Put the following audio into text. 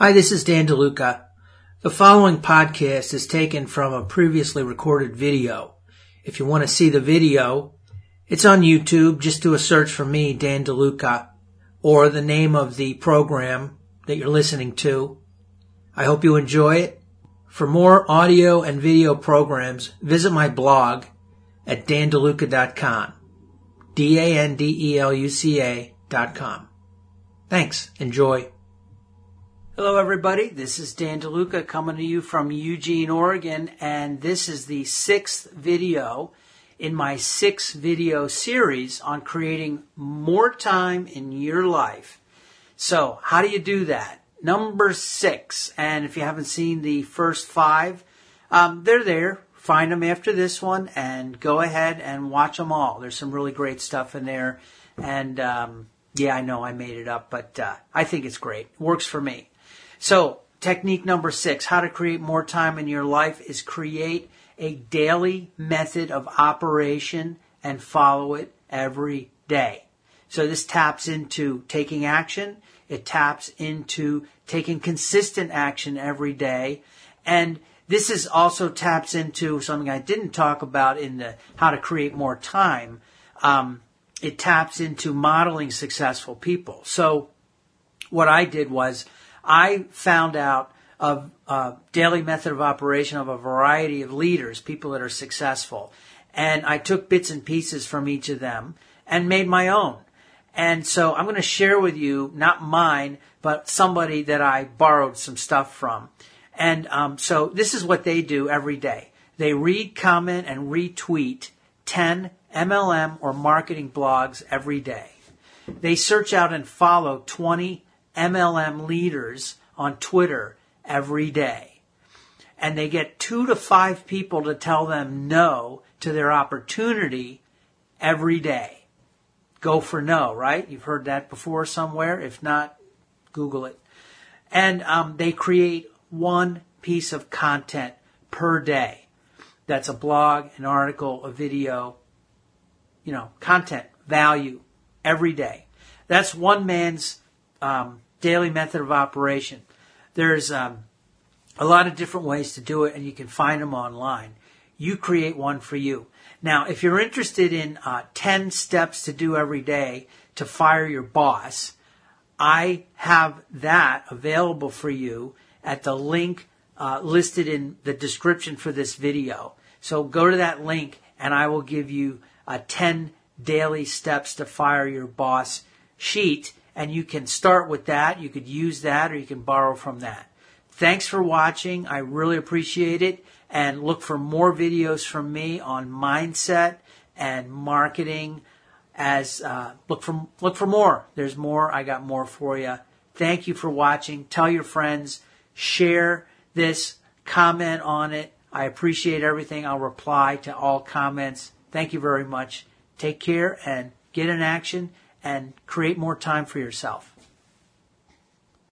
Hi, this is Dan DeLuca. The following podcast is taken from a previously recorded video. If you want to see the video, it's on YouTube. Just do a search for me, Dan DeLuca, or the name of the program that you're listening to. I hope you enjoy it. For more audio and video programs, visit my blog at dandeluca.com. D-A-N-D-E-L-U-C-A dot com. Thanks. Enjoy. Hello, everybody. This is Dan DeLuca coming to you from Eugene, Oregon, and this is the sixth video in my six video series on creating more time in your life. So, how do you do that? Number six, and if you haven't seen the first five, um, they're there. Find them after this one and go ahead and watch them all. There's some really great stuff in there, and um, yeah, I know I made it up, but uh, I think it's great. It works for me. So, technique number six, how to create more time in your life is create a daily method of operation and follow it every day. So this taps into taking action. It taps into taking consistent action every day. And this is also taps into something I didn't talk about in the how to create more time. Um, it taps into modeling successful people. So what I did was I found out of a daily method of operation of a variety of leaders, people that are successful. And I took bits and pieces from each of them and made my own. And so I'm going to share with you, not mine, but somebody that I borrowed some stuff from. And um, so this is what they do every day. They read, comment, and retweet 10 MLM or marketing blogs every day. They search out and follow 20 MLM leaders on Twitter every day. And they get two to five people to tell them no to their opportunity every day. Go for no, right? You've heard that before somewhere. If not, Google it. And um, they create one piece of content per day. That's a blog, an article, a video, you know, content, value every day. That's one man's um, daily method of operation. There's um, a lot of different ways to do it, and you can find them online. You create one for you. Now, if you're interested in uh, 10 steps to do every day to fire your boss, I have that available for you at the link uh, listed in the description for this video. So go to that link and I will give you a 10 daily steps to fire your boss sheet and you can start with that. You could use that or you can borrow from that. Thanks for watching. I really appreciate it and look for more videos from me on mindset and marketing as uh, look for look for more. There's more. I got more for you. Thank you for watching. Tell your friends. Share this. Comment on it. I appreciate everything. I'll reply to all comments. Thank you very much. Take care and get in action and create more time for yourself.